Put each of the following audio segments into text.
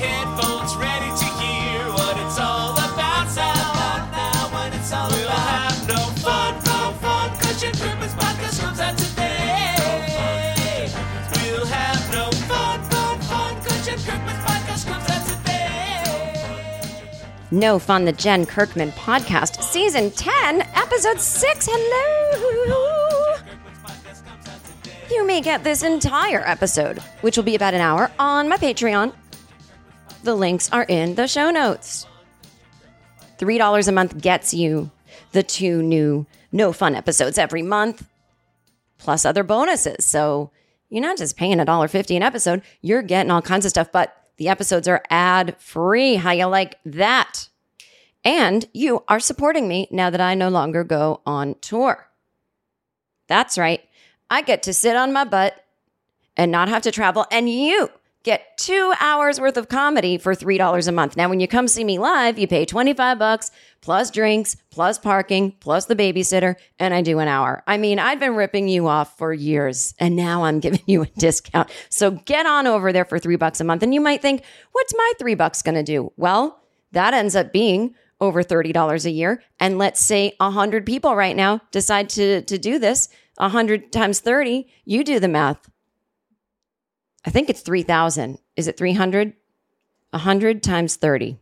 Headphones ready to hear what it's all about now. about now when it's all We'll about. have no fun, no fun, cause your Christmas podcast comes out today. We'll have no fun, fun, fun, cause your Christmas podcast comes out today. No Fun, the Jen Kirkman podcast, season 10, episode 6. Hello. You may get this entire episode, which will be about an hour, on my Patreon. The links are in the show notes. $3 a month gets you the two new No Fun episodes every month, plus other bonuses. So you're not just paying $1.50 an episode, you're getting all kinds of stuff, but the episodes are ad free. How you like that? And you are supporting me now that I no longer go on tour. That's right. I get to sit on my butt and not have to travel, and you get two hours worth of comedy for $3 a month. Now, when you come see me live, you pay 25 bucks plus drinks, plus parking, plus the babysitter, and I do an hour. I mean, I've been ripping you off for years, and now I'm giving you a discount. So get on over there for three bucks a month. And you might think, what's my three bucks gonna do? Well, that ends up being over $30 a year. And let's say 100 people right now decide to, to do this. 100 times 30, you do the math. I think it's 3,000. Is it 300? 100 times 30.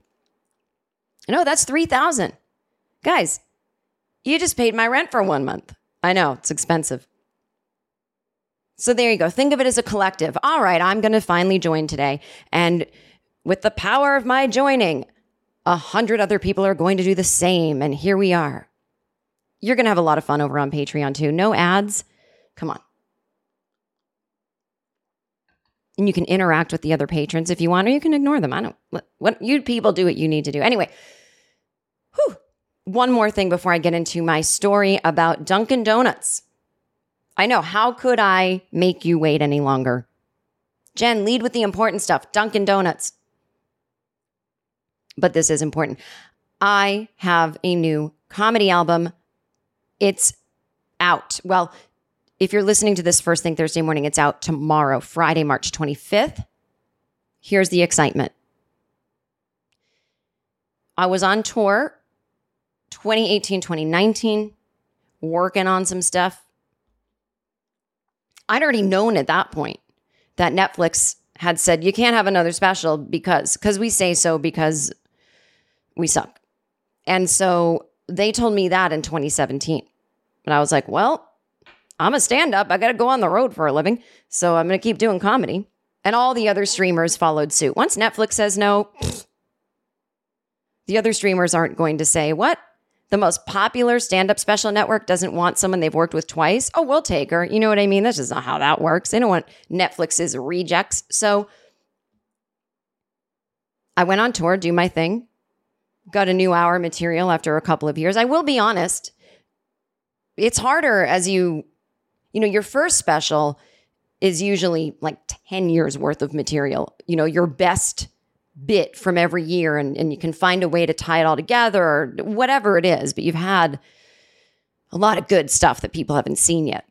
No, that's 3,000. Guys, you just paid my rent for one month. I know, it's expensive. So there you go. Think of it as a collective. All right, I'm going to finally join today. And with the power of my joining, a hundred other people are going to do the same. And here we are. You're going to have a lot of fun over on Patreon too. No ads. Come on. And you can interact with the other patrons if you want, or you can ignore them. I don't, what, you people do what you need to do. Anyway, whew. One more thing before I get into my story about Dunkin' Donuts. I know, how could I make you wait any longer? Jen, lead with the important stuff Dunkin' Donuts. But this is important. I have a new comedy album. It's out. Well, if you're listening to this first thing Thursday morning, it's out tomorrow, Friday, March 25th. Here's the excitement. I was on tour 2018, 2019, working on some stuff. I'd already known at that point that Netflix had said you can't have another special because because we say so because we suck. And so they told me that in 2017. And I was like, well, I'm a stand up. I got to go on the road for a living. So I'm going to keep doing comedy. And all the other streamers followed suit. Once Netflix says no, the other streamers aren't going to say, what? The most popular stand up special network doesn't want someone they've worked with twice? Oh, we'll take her. You know what I mean? That's just not how that works. They don't want Netflix's rejects. So I went on tour, do my thing, got a new hour material after a couple of years. I will be honest, it's harder as you, you know, your first special is usually like 10 years worth of material, you know, your best bit from every year, and, and you can find a way to tie it all together or whatever it is, but you've had a lot of good stuff that people haven't seen yet.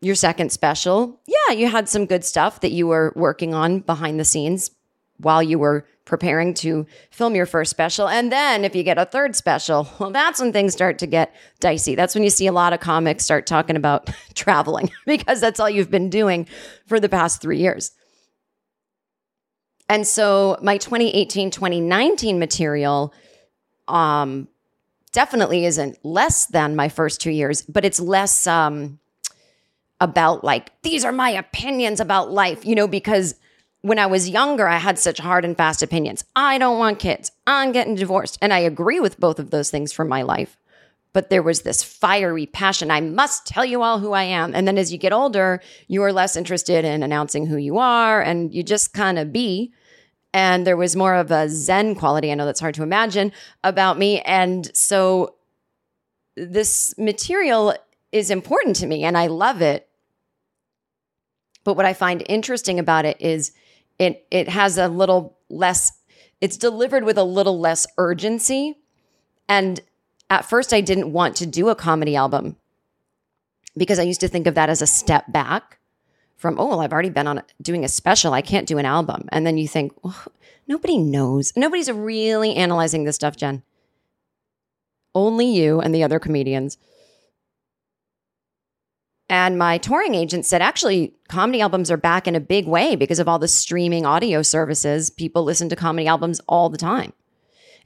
Your second special, yeah, you had some good stuff that you were working on behind the scenes while you were preparing to film your first special. And then if you get a third special, well, that's when things start to get dicey. That's when you see a lot of comics start talking about traveling because that's all you've been doing for the past three years. And so my 2018 2019 material um, definitely isn't less than my first two years, but it's less um, about like, these are my opinions about life, you know, because when I was younger, I had such hard and fast opinions. I don't want kids. I'm getting divorced. And I agree with both of those things for my life. But there was this fiery passion. I must tell you all who I am. And then as you get older, you are less interested in announcing who you are and you just kind of be. And there was more of a Zen quality. I know that's hard to imagine about me. And so this material is important to me and I love it. But what I find interesting about it is it it has a little less it's delivered with a little less urgency. And at first I didn't want to do a comedy album because I used to think of that as a step back from, oh, well, I've already been on doing a special. I can't do an album. And then you think, well, nobody knows. Nobody's really analyzing this stuff, Jen. Only you and the other comedians. And my touring agent said, actually, comedy albums are back in a big way because of all the streaming audio services. People listen to comedy albums all the time.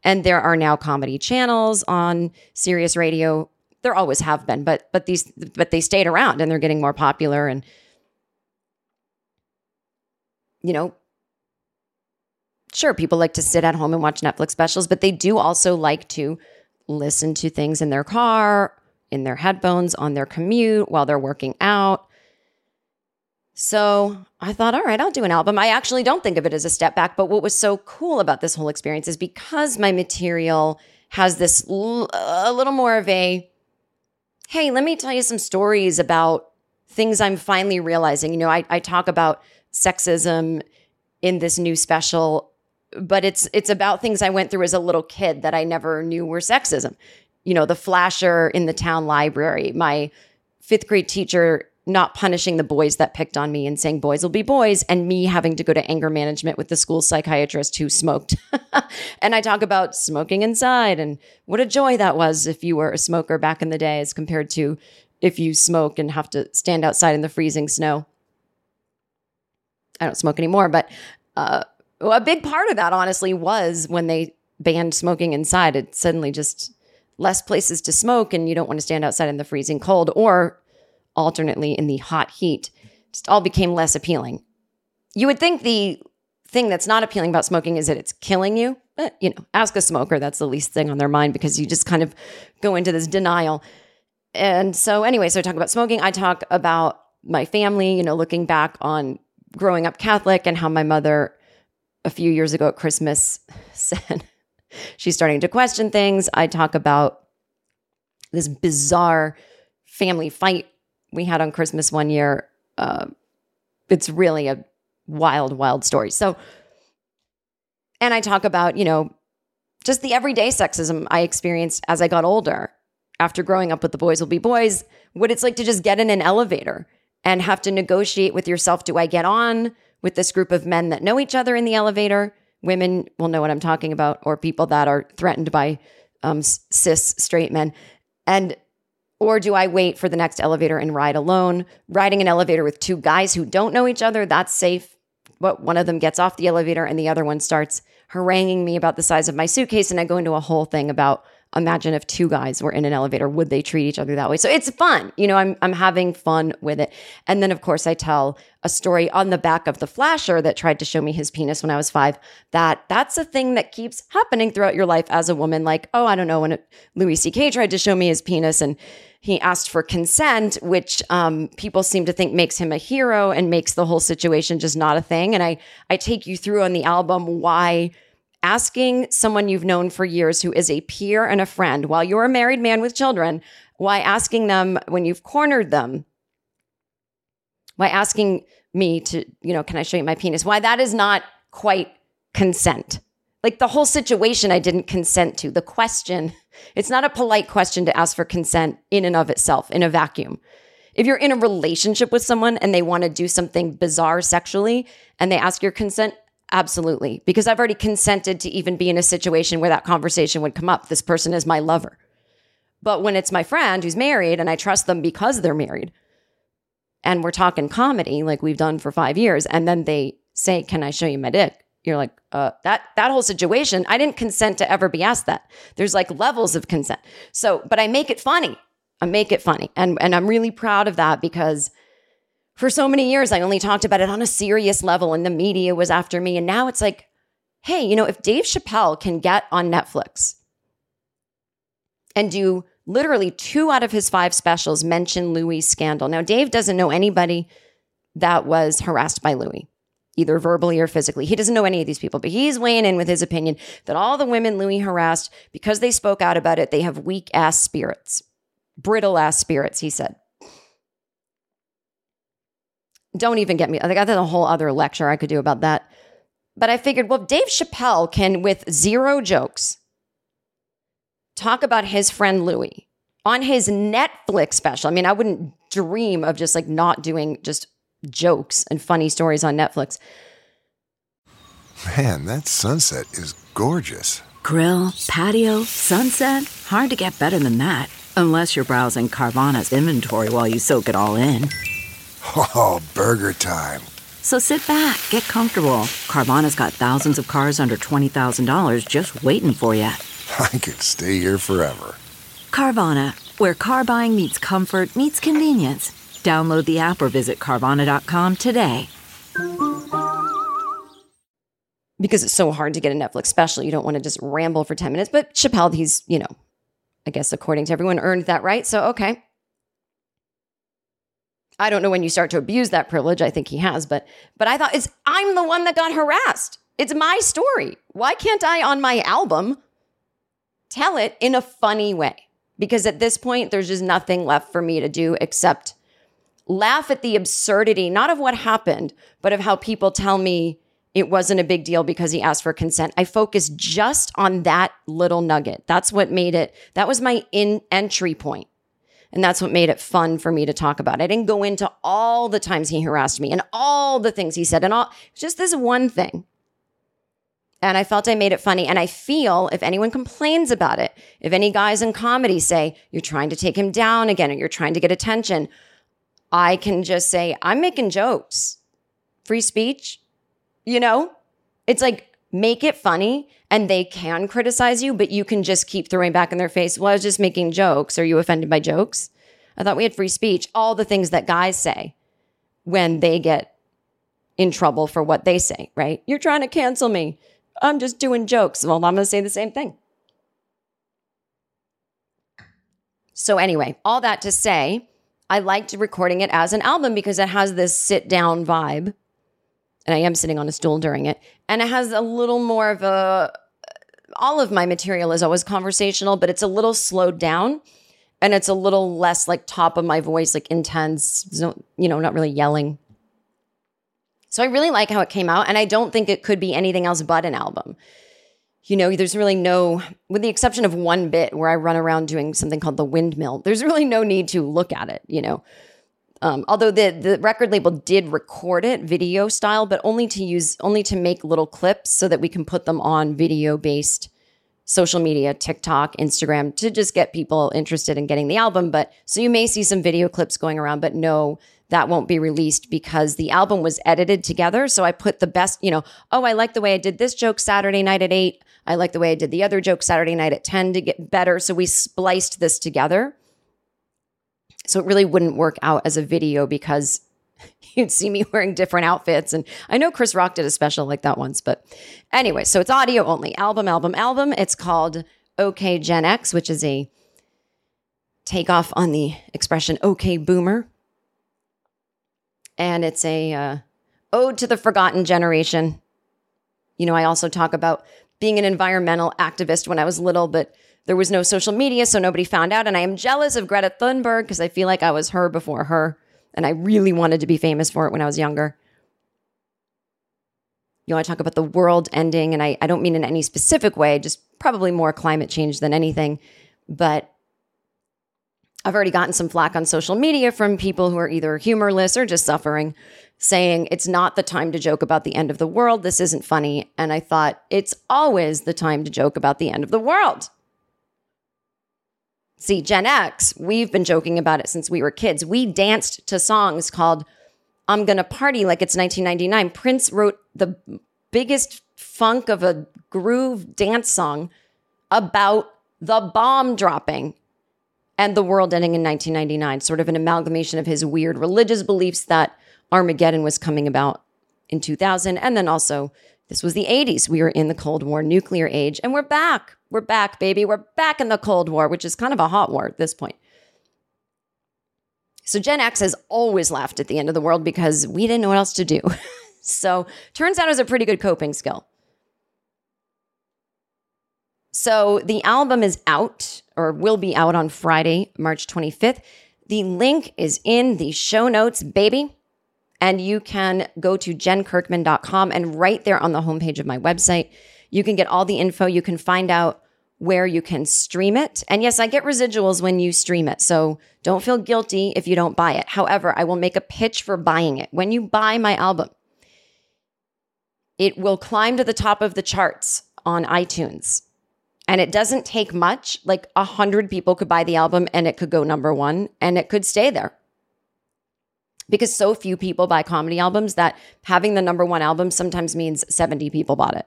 And there are now comedy channels on Sirius Radio. There always have been, but but these but they stayed around and they're getting more popular and you know, sure, people like to sit at home and watch Netflix specials, but they do also like to listen to things in their car in their headphones on their commute while they're working out. So I thought, all right, I'll do an album. I actually don't think of it as a step back, but what was so cool about this whole experience is because my material has this l- a little more of a hey, let me tell you some stories about things I'm finally realizing. You know, I, I talk about sexism in this new special but it's it's about things I went through as a little kid that I never knew were sexism you know, the flasher in the town library, my fifth grade teacher not punishing the boys that picked on me and saying boys will be boys, and me having to go to anger management with the school psychiatrist who smoked. and I talk about smoking inside and what a joy that was if you were a smoker back in the day as compared to if you smoke and have to stand outside in the freezing snow. I don't smoke anymore, but uh, a big part of that, honestly, was when they banned smoking inside. It suddenly just less places to smoke and you don't want to stand outside in the freezing cold or alternately in the hot heat just all became less appealing. You would think the thing that's not appealing about smoking is that it's killing you but you know ask a smoker that's the least thing on their mind because you just kind of go into this denial. And so anyway so i talk about smoking i talk about my family you know looking back on growing up catholic and how my mother a few years ago at christmas said she's starting to question things. I talk about this bizarre family fight we had on Christmas one year. Uh, it's really a wild, wild story. So, and I talk about, you know, just the everyday sexism I experienced as I got older after growing up with the boys will be boys, what it's like to just get in an elevator and have to negotiate with yourself. Do I get on with this group of men that know each other in the elevator? Women will know what I'm talking about, or people that are threatened by um, cis straight men. And or do I wait for the next elevator and ride alone? Riding an elevator with two guys who don't know each other, that's safe. But one of them gets off the elevator and the other one starts haranguing me about the size of my suitcase. And I go into a whole thing about imagine if two guys were in an elevator, would they treat each other that way? So it's fun. You know, I'm I'm having fun with it. And then of course I tell a story on the back of the flasher that tried to show me his penis when I was 5. That that's a thing that keeps happening throughout your life as a woman like, oh, I don't know when Louis CK tried to show me his penis and he asked for consent, which um, people seem to think makes him a hero and makes the whole situation just not a thing. And I I take you through on the album why asking someone you've known for years who is a peer and a friend while you're a married man with children, why asking them when you've cornered them, why asking me to, you know, can I show you my penis? Why that is not quite consent. Like the whole situation, I didn't consent to. The question, it's not a polite question to ask for consent in and of itself in a vacuum. If you're in a relationship with someone and they want to do something bizarre sexually and they ask your consent, absolutely. Because I've already consented to even be in a situation where that conversation would come up. This person is my lover. But when it's my friend who's married and I trust them because they're married, and we're talking comedy like we've done for five years, and then they say, Can I show you my dick? You're like, uh, that that whole situation, I didn't consent to ever be asked that. There's like levels of consent. So, but I make it funny. I make it funny. And and I'm really proud of that because for so many years I only talked about it on a serious level and the media was after me. And now it's like, hey, you know, if Dave Chappelle can get on Netflix and do literally two out of his five specials mention Louis' scandal. Now, Dave doesn't know anybody that was harassed by Louis, either verbally or physically. He doesn't know any of these people, but he's weighing in with his opinion that all the women Louis harassed, because they spoke out about it, they have weak ass spirits, brittle ass spirits, he said. Don't even get me. I got a whole other lecture I could do about that. But I figured, well, Dave Chappelle can, with zero jokes, talk about his friend Louis on his Netflix special. I mean, I wouldn't dream of just like not doing just jokes and funny stories on Netflix. Man, that sunset is gorgeous. Grill, patio, sunset. Hard to get better than that. Unless you're browsing Carvana's inventory while you soak it all in. Oh, burger time. So sit back, get comfortable. Carvana's got thousands of cars under $20,000 just waiting for you. I could stay here forever. Carvana, where car buying meets comfort, meets convenience. Download the app or visit Carvana.com today. because it's so hard to get a Netflix special. You don't want to just ramble for 10 minutes. But Chappelle, he's, you know, I guess according to everyone, earned that right. So, okay. I don't know when you start to abuse that privilege. I think he has, but but I thought it's I'm the one that got harassed. It's my story. Why can't I on my album tell it in a funny way? Because at this point there's just nothing left for me to do except laugh at the absurdity, not of what happened, but of how people tell me it wasn't a big deal because he asked for consent. I focused just on that little nugget. That's what made it, that was my in entry point. And that's what made it fun for me to talk about. I didn't go into all the times he harassed me and all the things he said and all, just this one thing. And I felt I made it funny. And I feel if anyone complains about it, if any guys in comedy say, you're trying to take him down again or you're trying to get attention, I can just say, I'm making jokes. Free speech, you know? It's like, make it funny and they can criticize you, but you can just keep throwing back in their face, well, I was just making jokes. Are you offended by jokes? I thought we had free speech. All the things that guys say when they get in trouble for what they say, right? You're trying to cancel me. I'm just doing jokes. Well, I'm going to say the same thing. So, anyway, all that to say, I liked recording it as an album because it has this sit down vibe. And I am sitting on a stool during it. And it has a little more of a, all of my material is always conversational, but it's a little slowed down and it's a little less like top of my voice, like intense, you know, not really yelling. So I really like how it came out. And I don't think it could be anything else but an album. You know, there's really no, with the exception of one bit where I run around doing something called the windmill, there's really no need to look at it, you know. Um, although the the record label did record it video style, but only to use only to make little clips so that we can put them on video based social media, TikTok, Instagram, to just get people interested in getting the album. But so you may see some video clips going around, but no, that won't be released because the album was edited together. So I put the best, you know, oh, I like the way I did this joke Saturday night at eight. I like the way I did the other joke Saturday night at 10 to get better. So we spliced this together. So it really wouldn't work out as a video because you'd see me wearing different outfits. And I know Chris Rock did a special like that once, but anyway, so it's audio only album, album, album. It's called OK Gen X, which is a takeoff on the expression OK Boomer. And it's a uh, ode to the forgotten generation. You know, I also talk about being an environmental activist when I was little, but there was no social media, so nobody found out. And I am jealous of Greta Thunberg because I feel like I was her before her. And I really wanted to be famous for it when I was younger. You know, I talk about the world ending, and I, I don't mean in any specific way, just probably more climate change than anything. But I've already gotten some flack on social media from people who are either humorless or just suffering, saying it's not the time to joke about the end of the world. This isn't funny. And I thought it's always the time to joke about the end of the world. See, Gen X, we've been joking about it since we were kids. We danced to songs called I'm Gonna Party Like It's 1999. Prince wrote the biggest funk of a groove dance song about the bomb dropping and the world ending in 1999, sort of an amalgamation of his weird religious beliefs that Armageddon was coming about in 2000. And then also, this was the 80s. We were in the Cold War nuclear age, and we're back. We're back, baby. We're back in the Cold War, which is kind of a hot war at this point. So Gen X has always laughed at the end of the world because we didn't know what else to do. so turns out it was a pretty good coping skill. So the album is out or will be out on Friday, March 25th. The link is in the show notes, baby. And you can go to jenkirkman.com and right there on the homepage of my website, you can get all the info. You can find out where you can stream it. And yes, I get residuals when you stream it. So don't feel guilty if you don't buy it. However, I will make a pitch for buying it. When you buy my album, it will climb to the top of the charts on iTunes. And it doesn't take much. Like a hundred people could buy the album and it could go number one and it could stay there. Because so few people buy comedy albums that having the number one album sometimes means 70 people bought it.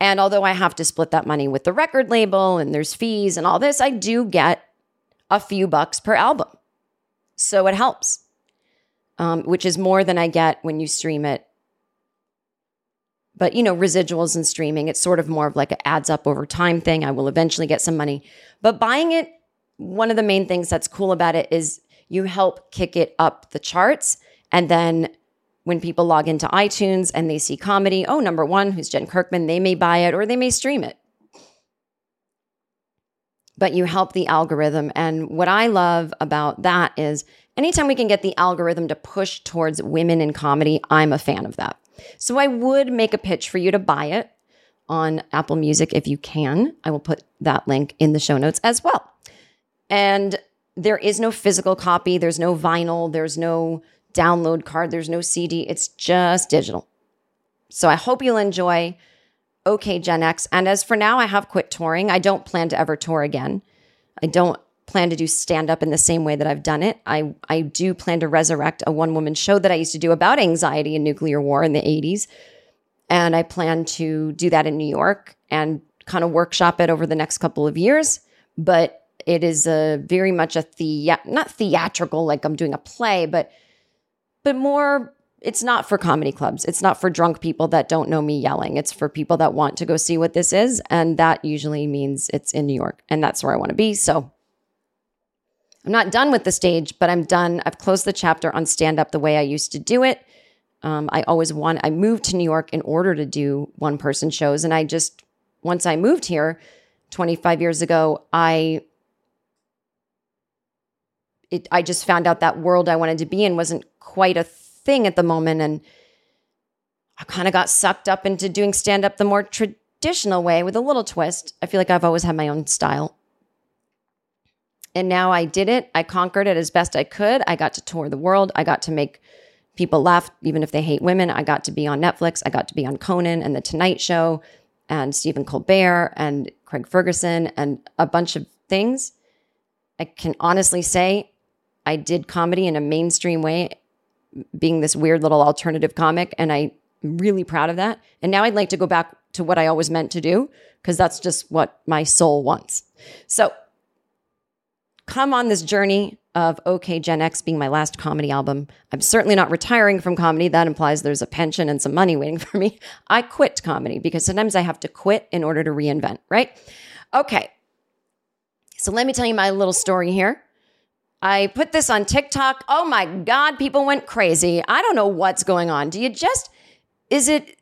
And although I have to split that money with the record label and there's fees and all this, I do get a few bucks per album. So it helps, um, which is more than I get when you stream it. But, you know, residuals and streaming, it's sort of more of like an adds up over time thing. I will eventually get some money. But buying it, one of the main things that's cool about it is you help kick it up the charts. And then when people log into iTunes and they see comedy, oh, number one, who's Jen Kirkman, they may buy it or they may stream it. But you help the algorithm. And what I love about that is anytime we can get the algorithm to push towards women in comedy, I'm a fan of that. So I would make a pitch for you to buy it on Apple Music if you can. I will put that link in the show notes as well. And there is no physical copy, there's no vinyl, there's no download card, there's no CD, it's just digital. So I hope you'll enjoy OK Gen X. And as for now, I have quit touring. I don't plan to ever tour again. I don't plan to do stand up in the same way that I've done it. I, I do plan to resurrect a one woman show that I used to do about anxiety and nuclear war in the 80s. And I plan to do that in New York and kind of workshop it over the next couple of years. But it is a very much a the not theatrical like I'm doing a play, but but more it's not for comedy clubs. It's not for drunk people that don't know me yelling. It's for people that want to go see what this is. And that usually means it's in New York. And that's where I want to be. So I'm not done with the stage, but I'm done. I've closed the chapter on stand up the way I used to do it. Um, I always want, I moved to New York in order to do one person shows. And I just, once I moved here 25 years ago, I it, I just found out that world I wanted to be in wasn't quite a thing at the moment. And I kind of got sucked up into doing stand up the more traditional way with a little twist. I feel like I've always had my own style. And now I did it. I conquered it as best I could. I got to tour the world. I got to make people laugh, even if they hate women. I got to be on Netflix. I got to be on Conan and The Tonight Show and Stephen Colbert and Craig Ferguson and a bunch of things. I can honestly say I did comedy in a mainstream way, being this weird little alternative comic, and I'm really proud of that. And now I'd like to go back to what I always meant to do because that's just what my soul wants. So come on this journey of OK Gen X being my last comedy album. I'm certainly not retiring from comedy. That implies there's a pension and some money waiting for me. I quit comedy because sometimes I have to quit in order to reinvent, right? Okay. So let me tell you my little story here. I put this on TikTok. Oh my God, people went crazy. I don't know what's going on. Do you just, is it,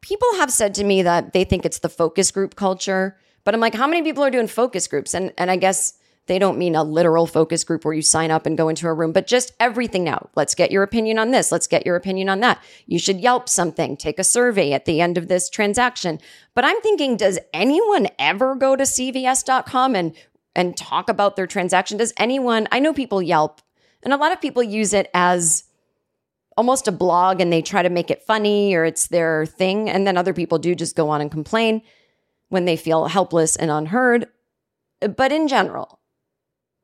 people have said to me that they think it's the focus group culture, but I'm like, how many people are doing focus groups? And, and I guess they don't mean a literal focus group where you sign up and go into a room, but just everything now. Let's get your opinion on this. Let's get your opinion on that. You should Yelp something, take a survey at the end of this transaction. But I'm thinking, does anyone ever go to CVS.com and and talk about their transaction? Does anyone, I know people Yelp, and a lot of people use it as almost a blog and they try to make it funny or it's their thing. And then other people do just go on and complain when they feel helpless and unheard. But in general,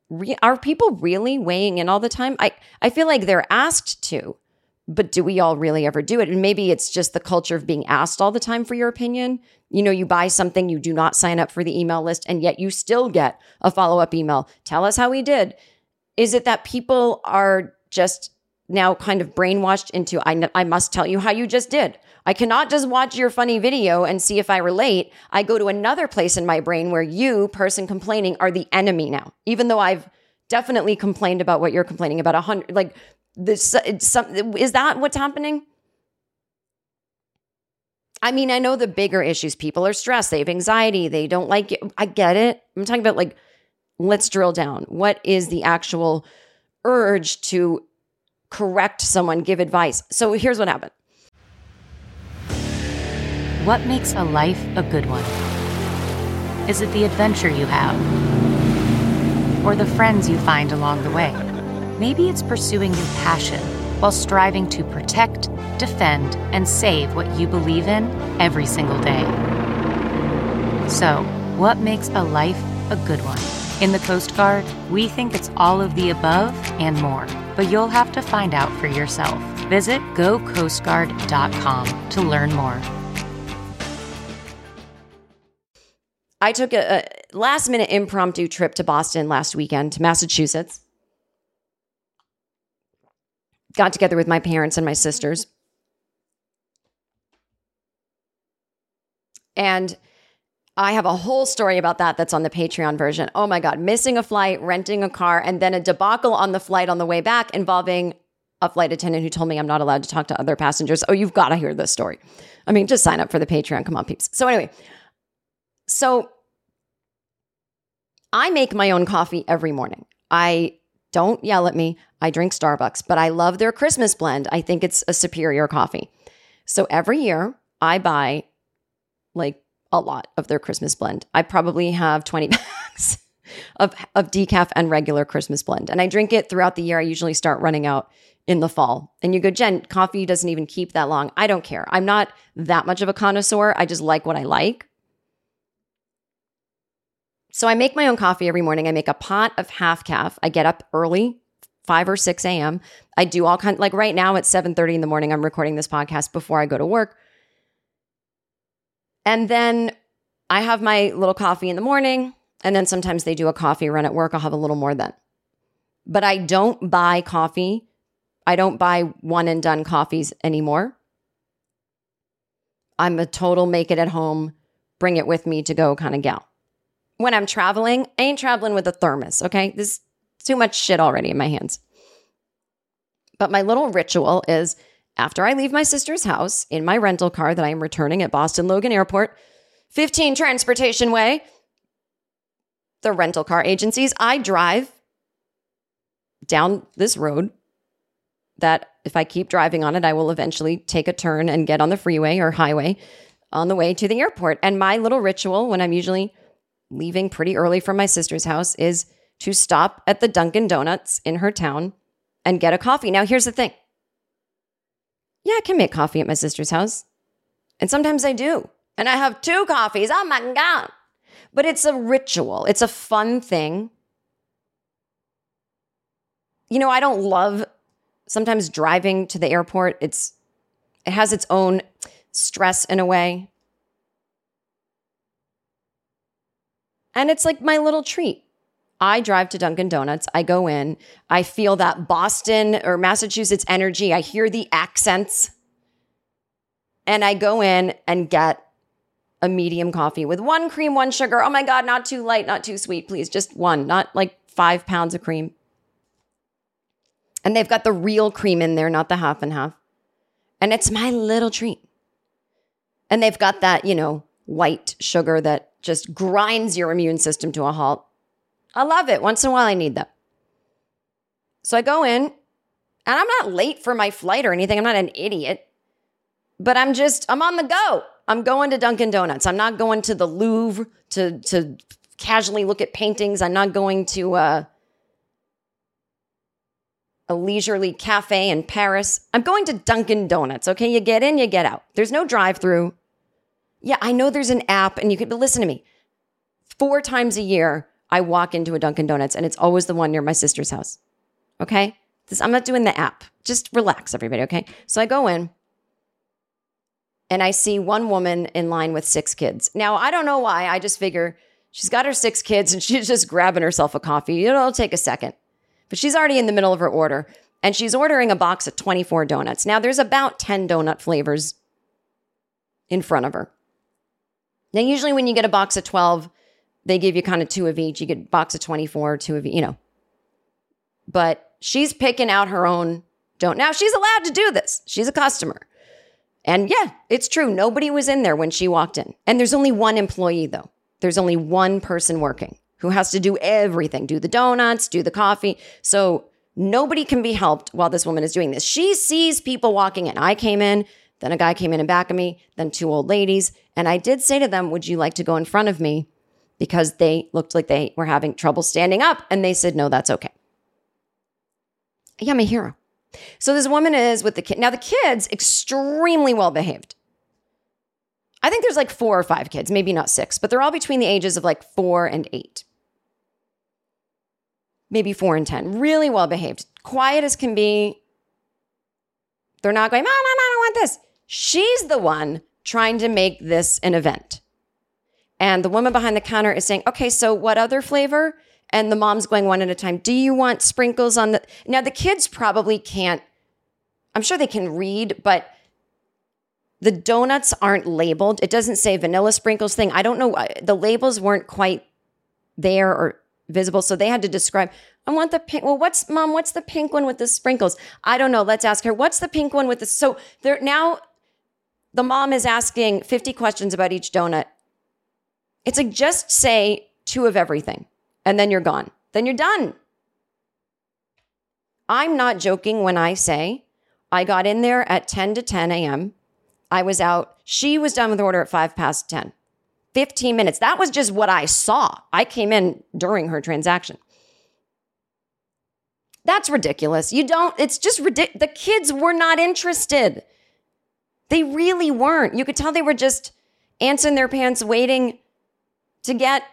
re- are people really weighing in all the time? I, I feel like they're asked to, but do we all really ever do it? And maybe it's just the culture of being asked all the time for your opinion. You know, you buy something, you do not sign up for the email list, and yet you still get a follow up email. Tell us how we did. Is it that people are just now kind of brainwashed into, I must tell you how you just did? I cannot just watch your funny video and see if I relate. I go to another place in my brain where you, person complaining, are the enemy now, even though I've definitely complained about what you're complaining about a hundred like this some, is that what's happening i mean i know the bigger issues people are stressed they have anxiety they don't like it i get it i'm talking about like let's drill down what is the actual urge to correct someone give advice so here's what happened What makes a life a good one? Is it the adventure you have? Or the friends you find along the way? Maybe it's pursuing your passion while striving to protect, defend, and save what you believe in every single day. So, what makes a life a good one? In the Coast Guard, we think it's all of the above and more, but you'll have to find out for yourself. Visit gocoastguard.com to learn more. I took a, a last minute impromptu trip to Boston last weekend to Massachusetts. Got together with my parents and my sisters. And I have a whole story about that that's on the Patreon version. Oh my God, missing a flight, renting a car, and then a debacle on the flight on the way back involving a flight attendant who told me I'm not allowed to talk to other passengers. Oh, you've got to hear this story. I mean, just sign up for the Patreon. Come on, peeps. So, anyway, so I make my own coffee every morning. I don't yell at me. I drink Starbucks, but I love their Christmas blend. I think it's a superior coffee. So every year I buy like a lot of their Christmas blend. I probably have 20 bags of, of decaf and regular Christmas blend. And I drink it throughout the year. I usually start running out in the fall. And you go, Jen, coffee doesn't even keep that long. I don't care. I'm not that much of a connoisseur. I just like what I like. So I make my own coffee every morning. I make a pot of half caf. I get up early, 5 or 6 a.m. I do all kind like right now at 7:30 in the morning, I'm recording this podcast before I go to work. And then I have my little coffee in the morning. And then sometimes they do a coffee run at work. I'll have a little more then. But I don't buy coffee. I don't buy one and done coffees anymore. I'm a total make it at home, bring it with me to go kind of gal. When I'm traveling, I ain't traveling with a thermos, okay? There's too much shit already in my hands. But my little ritual is after I leave my sister's house in my rental car that I am returning at Boston Logan Airport, 15 Transportation Way, the rental car agencies, I drive down this road that if I keep driving on it, I will eventually take a turn and get on the freeway or highway on the way to the airport. And my little ritual when I'm usually leaving pretty early from my sister's house is to stop at the Dunkin' Donuts in her town and get a coffee. Now, here's the thing yeah, I can make coffee at my sister's house. And sometimes I do. And I have two coffees. Oh my God. But it's a ritual, it's a fun thing. you know, I don't love sometimes driving to the airport. It's it has its own stress in a way. And it's like my little treat. I drive to Dunkin' Donuts. I go in. I feel that Boston or Massachusetts energy. I hear the accents. And I go in and get a medium coffee with one cream, one sugar. Oh my God, not too light, not too sweet, please. Just one, not like five pounds of cream. And they've got the real cream in there, not the half and half. And it's my little treat. And they've got that, you know, white sugar that just grinds your immune system to a halt. I love it. Once in a while, I need that. So I go in, and I'm not late for my flight or anything. I'm not an idiot, but I'm just, I'm on the go. I'm going to Dunkin' Donuts. I'm not going to the Louvre to, to casually look at paintings. I'm not going to uh, a leisurely cafe in Paris. I'm going to Dunkin' Donuts. Okay. You get in, you get out. There's no drive through. Yeah, I know there's an app, and you could, but listen to me. Four times a year, I walk into a Dunkin' Donuts, and it's always the one near my sister's house. Okay. This, I'm not doing the app. Just relax, everybody. Okay. So I go in and I see one woman in line with six kids. Now, I don't know why. I just figure she's got her six kids and she's just grabbing herself a coffee. It'll take a second. But she's already in the middle of her order and she's ordering a box of 24 donuts. Now, there's about 10 donut flavors in front of her. Now, usually when you get a box of 12, they give you kind of two of each. You get a box of 24, two of you know. But she's picking out her own don't. Now, she's allowed to do this. She's a customer. And yeah, it's true. Nobody was in there when she walked in. And there's only one employee, though. There's only one person working who has to do everything do the donuts, do the coffee. So nobody can be helped while this woman is doing this. She sees people walking in. I came in, then a guy came in in back of me, then two old ladies. And I did say to them, Would you like to go in front of me? Because they looked like they were having trouble standing up. And they said, No, that's okay. Yeah, I'm a hero. So this woman is with the kid. Now, the kid's extremely well behaved. I think there's like four or five kids, maybe not six, but they're all between the ages of like four and eight. Maybe four and 10. Really well behaved. Quiet as can be. They're not going, Mom, Mom, I don't want this. She's the one trying to make this an event. And the woman behind the counter is saying, Okay, so what other flavor? and the mom's going one at a time. Do you want sprinkles on the Now the kids probably can't I'm sure they can read, but the donuts aren't labeled. It doesn't say vanilla sprinkles thing. I don't know why the labels weren't quite there or visible, so they had to describe I want the pink. Well, what's mom? What's the pink one with the sprinkles? I don't know. Let's ask her. What's the pink one with the? So there now, the mom is asking fifty questions about each donut. It's like just say two of everything and then you're gone. Then you're done. I'm not joking when I say I got in there at 10 to 10 a.m. I was out. She was done with order at five past 10. 15 minutes. That was just what I saw. I came in during her transaction. That's ridiculous. You don't, it's just ridiculous. The kids were not interested. They really weren't. You could tell they were just ants in their pants waiting to get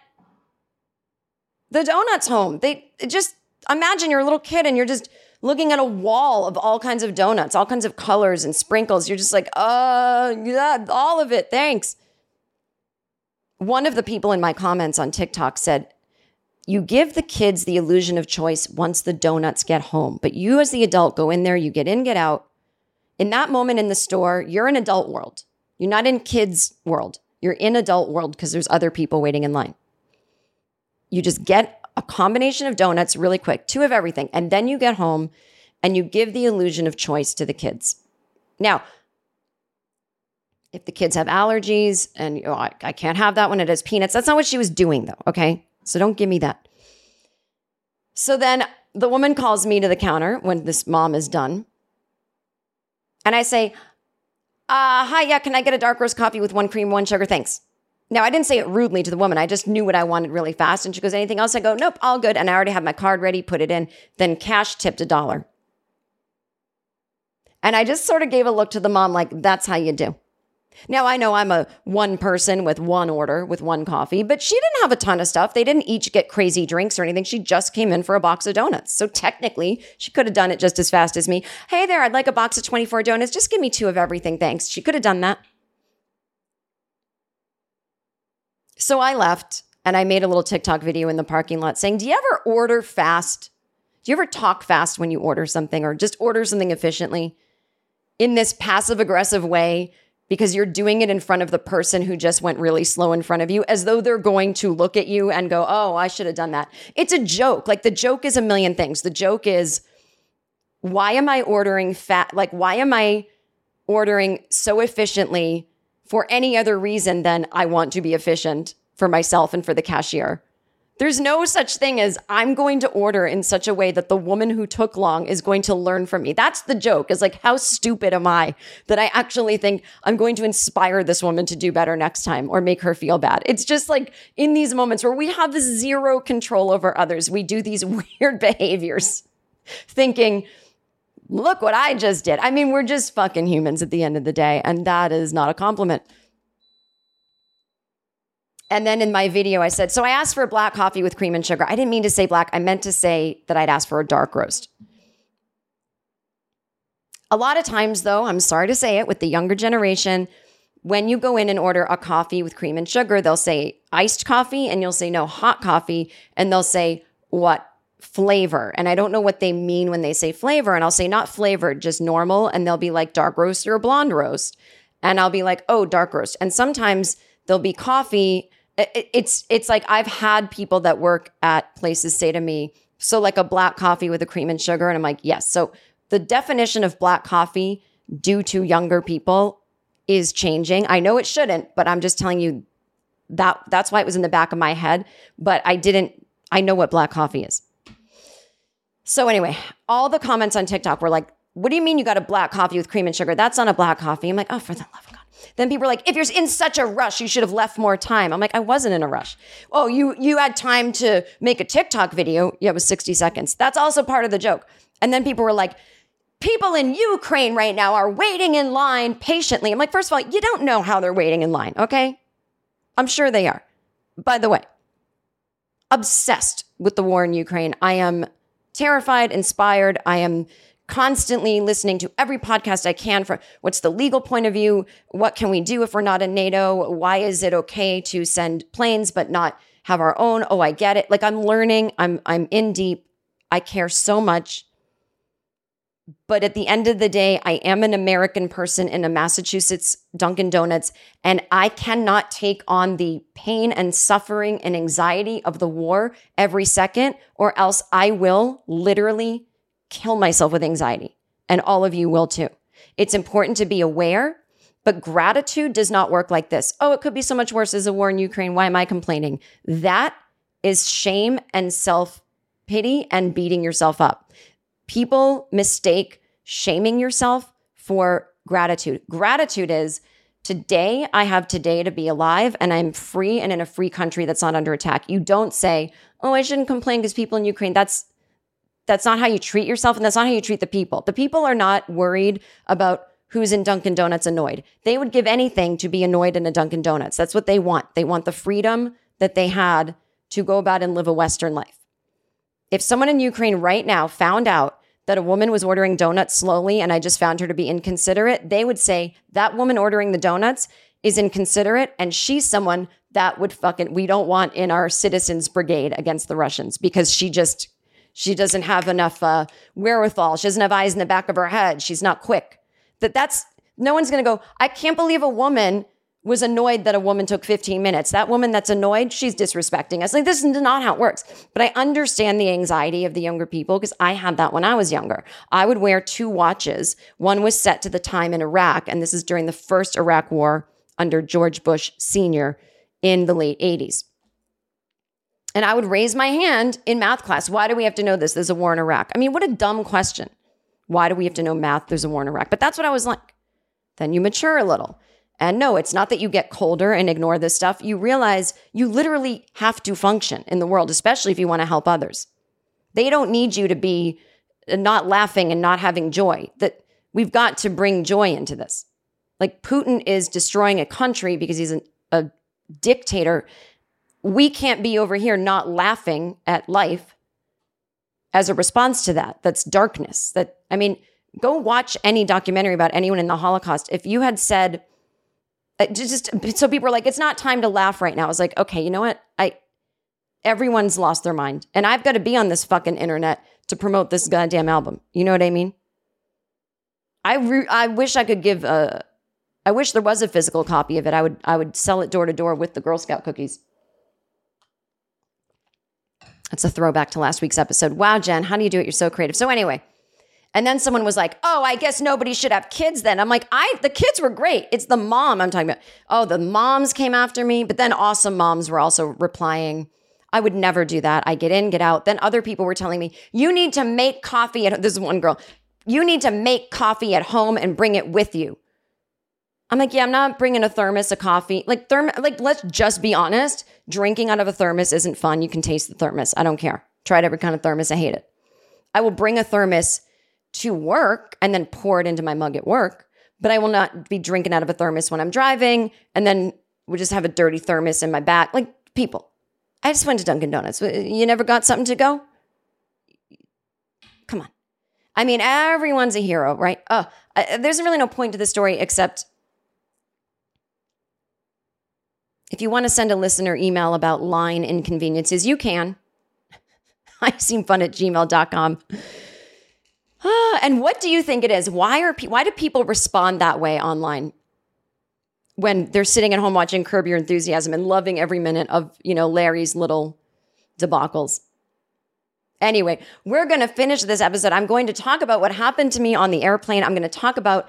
the donuts home. They just imagine you're a little kid and you're just looking at a wall of all kinds of donuts, all kinds of colors and sprinkles. You're just like, uh, yeah, all of it. Thanks. One of the people in my comments on TikTok said, you give the kids the illusion of choice once the donuts get home, but you as the adult go in there, you get in, get out. In that moment in the store, you're in adult world. You're not in kids world. You're in adult world because there's other people waiting in line. You just get a combination of donuts really quick, two of everything, and then you get home and you give the illusion of choice to the kids. Now, if the kids have allergies and know, I, I can't have that when it has peanuts, that's not what she was doing though, okay? So don't give me that. So then the woman calls me to the counter when this mom is done. And I say, uh, hi, yeah, can I get a dark roast coffee with one cream, one sugar? Thanks. Now, I didn't say it rudely to the woman. I just knew what I wanted really fast. And she goes, anything else? I go, nope, all good. And I already have my card ready, put it in, then cash tipped a dollar. And I just sort of gave a look to the mom, like, that's how you do. Now I know I'm a one person with one order with one coffee, but she didn't have a ton of stuff. They didn't each get crazy drinks or anything. She just came in for a box of donuts. So technically, she could have done it just as fast as me. Hey there, I'd like a box of 24 donuts. Just give me two of everything, thanks. She could have done that. So I left and I made a little TikTok video in the parking lot saying, Do you ever order fast? Do you ever talk fast when you order something or just order something efficiently in this passive aggressive way because you're doing it in front of the person who just went really slow in front of you as though they're going to look at you and go, Oh, I should have done that? It's a joke. Like the joke is a million things. The joke is, why am I ordering fat? Like, why am I ordering so efficiently for any other reason than I want to be efficient for myself and for the cashier? There's no such thing as I'm going to order in such a way that the woman who took long is going to learn from me. That's the joke. Is like, how stupid am I that I actually think I'm going to inspire this woman to do better next time or make her feel bad? It's just like in these moments where we have zero control over others, we do these weird behaviors thinking, look what I just did. I mean, we're just fucking humans at the end of the day, and that is not a compliment. And then in my video, I said, So I asked for a black coffee with cream and sugar. I didn't mean to say black. I meant to say that I'd asked for a dark roast. A lot of times, though, I'm sorry to say it, with the younger generation, when you go in and order a coffee with cream and sugar, they'll say iced coffee and you'll say no, hot coffee. And they'll say, What flavor? And I don't know what they mean when they say flavor. And I'll say, Not flavored, just normal. And they'll be like dark roast or blonde roast. And I'll be like, Oh, dark roast. And sometimes there'll be coffee it's it's like I've had people that work at places say to me, so like a black coffee with a cream and sugar, and I'm like, yes. So the definition of black coffee due to younger people is changing. I know it shouldn't, but I'm just telling you that that's why it was in the back of my head. But I didn't. I know what black coffee is. So anyway, all the comments on TikTok were like, "What do you mean you got a black coffee with cream and sugar? That's not a black coffee." I'm like, "Oh, for the love of God." Then people are like, if you're in such a rush, you should have left more time. I'm like, I wasn't in a rush. Oh, you you had time to make a TikTok video. Yeah, it was 60 seconds. That's also part of the joke. And then people were like, people in Ukraine right now are waiting in line patiently. I'm like, first of all, you don't know how they're waiting in line, okay? I'm sure they are. By the way, obsessed with the war in Ukraine. I am terrified, inspired. I am constantly listening to every podcast I can for what's the legal point of view? What can we do if we're not in NATO? Why is it okay to send planes but not have our own? Oh, I get it. Like I'm learning, I'm I'm in deep. I care so much. But at the end of the day, I am an American person in a Massachusetts Dunkin' Donuts, and I cannot take on the pain and suffering and anxiety of the war every second, or else I will literally kill myself with anxiety, and all of you will too. It's important to be aware, but gratitude does not work like this. Oh, it could be so much worse as a war in Ukraine. Why am I complaining? That is shame and self pity and beating yourself up. People mistake shaming yourself for gratitude. Gratitude is today, I have today to be alive and I'm free and in a free country that's not under attack. You don't say, oh, I shouldn't complain because people in Ukraine, that's that's not how you treat yourself and that's not how you treat the people. The people are not worried about who's in Dunkin' Donuts annoyed. They would give anything to be annoyed in a Dunkin' Donuts. That's what they want. They want the freedom that they had to go about and live a Western life. If someone in Ukraine right now found out that a woman was ordering donuts slowly and I just found her to be inconsiderate, they would say that woman ordering the donuts is inconsiderate and she's someone that would fucking, we don't want in our citizens brigade against the Russians because she just she doesn't have enough uh, wherewithal. She doesn't have eyes in the back of her head. She's not quick. That that's no one's going to go. I can't believe a woman was annoyed that a woman took 15 minutes. That woman that's annoyed, she's disrespecting us. Like this is not how it works. But I understand the anxiety of the younger people because I had that when I was younger. I would wear two watches. One was set to the time in Iraq, and this is during the first Iraq war under George Bush Sr. in the late 80s. And I would raise my hand in math class. Why do we have to know this? There's a war in Iraq. I mean, what a dumb question. Why do we have to know math? There's a war in Iraq. But that's what I was like. Then you mature a little. And no, it's not that you get colder and ignore this stuff. You realize you literally have to function in the world, especially if you want to help others. They don't need you to be uh, not laughing and not having joy. That we've got to bring joy into this. Like Putin is destroying a country because he's an, a dictator. We can't be over here not laughing at life as a response to that. That's darkness. That I mean, go watch any documentary about anyone in the Holocaust. If you had said uh, just so people are like, it's not time to laugh right now. I was like, okay, you know what? I everyone's lost their mind, and I've got to be on this fucking internet to promote this goddamn album. You know what I mean? I re- I wish I could give a. I wish there was a physical copy of it. I would I would sell it door to door with the Girl Scout cookies. That's a throwback to last week's episode. Wow, Jen, how do you do it? You're so creative. So anyway, and then someone was like, "Oh, I guess nobody should have kids then." I'm like, "I the kids were great. It's the mom I'm talking about." Oh, the moms came after me, but then awesome moms were also replying. I would never do that. I get in, get out. Then other people were telling me, "You need to make coffee at this is one girl. You need to make coffee at home and bring it with you." I'm like, "Yeah, I'm not bringing a thermos of coffee. Like therm like let's just be honest. Drinking out of a thermos isn't fun. You can taste the thermos. I don't care. Tried every kind of thermos. I hate it. I will bring a thermos to work and then pour it into my mug at work. But I will not be drinking out of a thermos when I'm driving and then we just have a dirty thermos in my back. Like people. I just went to Dunkin' Donuts. You never got something to go? Come on. I mean, everyone's a hero, right? Uh, there's really no point to the story except if you want to send a listener email about line inconveniences, you can. I've seen fun at gmail.com. Ah, and what do you think it is? Why are pe- why do people respond that way online when they're sitting at home watching Curb Your Enthusiasm and loving every minute of you know Larry's little debacles? Anyway, we're going to finish this episode. I'm going to talk about what happened to me on the airplane. I'm going to talk about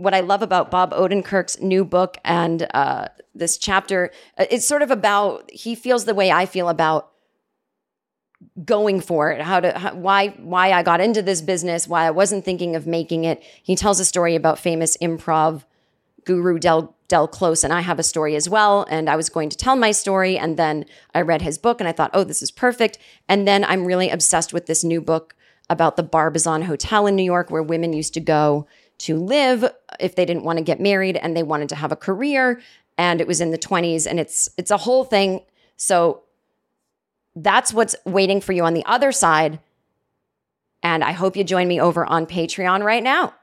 what I love about Bob Odenkirk's new book and uh, this chapter. It's sort of about he feels the way I feel about going for it how to how, why why i got into this business why i wasn't thinking of making it he tells a story about famous improv guru del del close and i have a story as well and i was going to tell my story and then i read his book and i thought oh this is perfect and then i'm really obsessed with this new book about the barbizon hotel in new york where women used to go to live if they didn't want to get married and they wanted to have a career and it was in the 20s and it's it's a whole thing so that's what's waiting for you on the other side. And I hope you join me over on Patreon right now.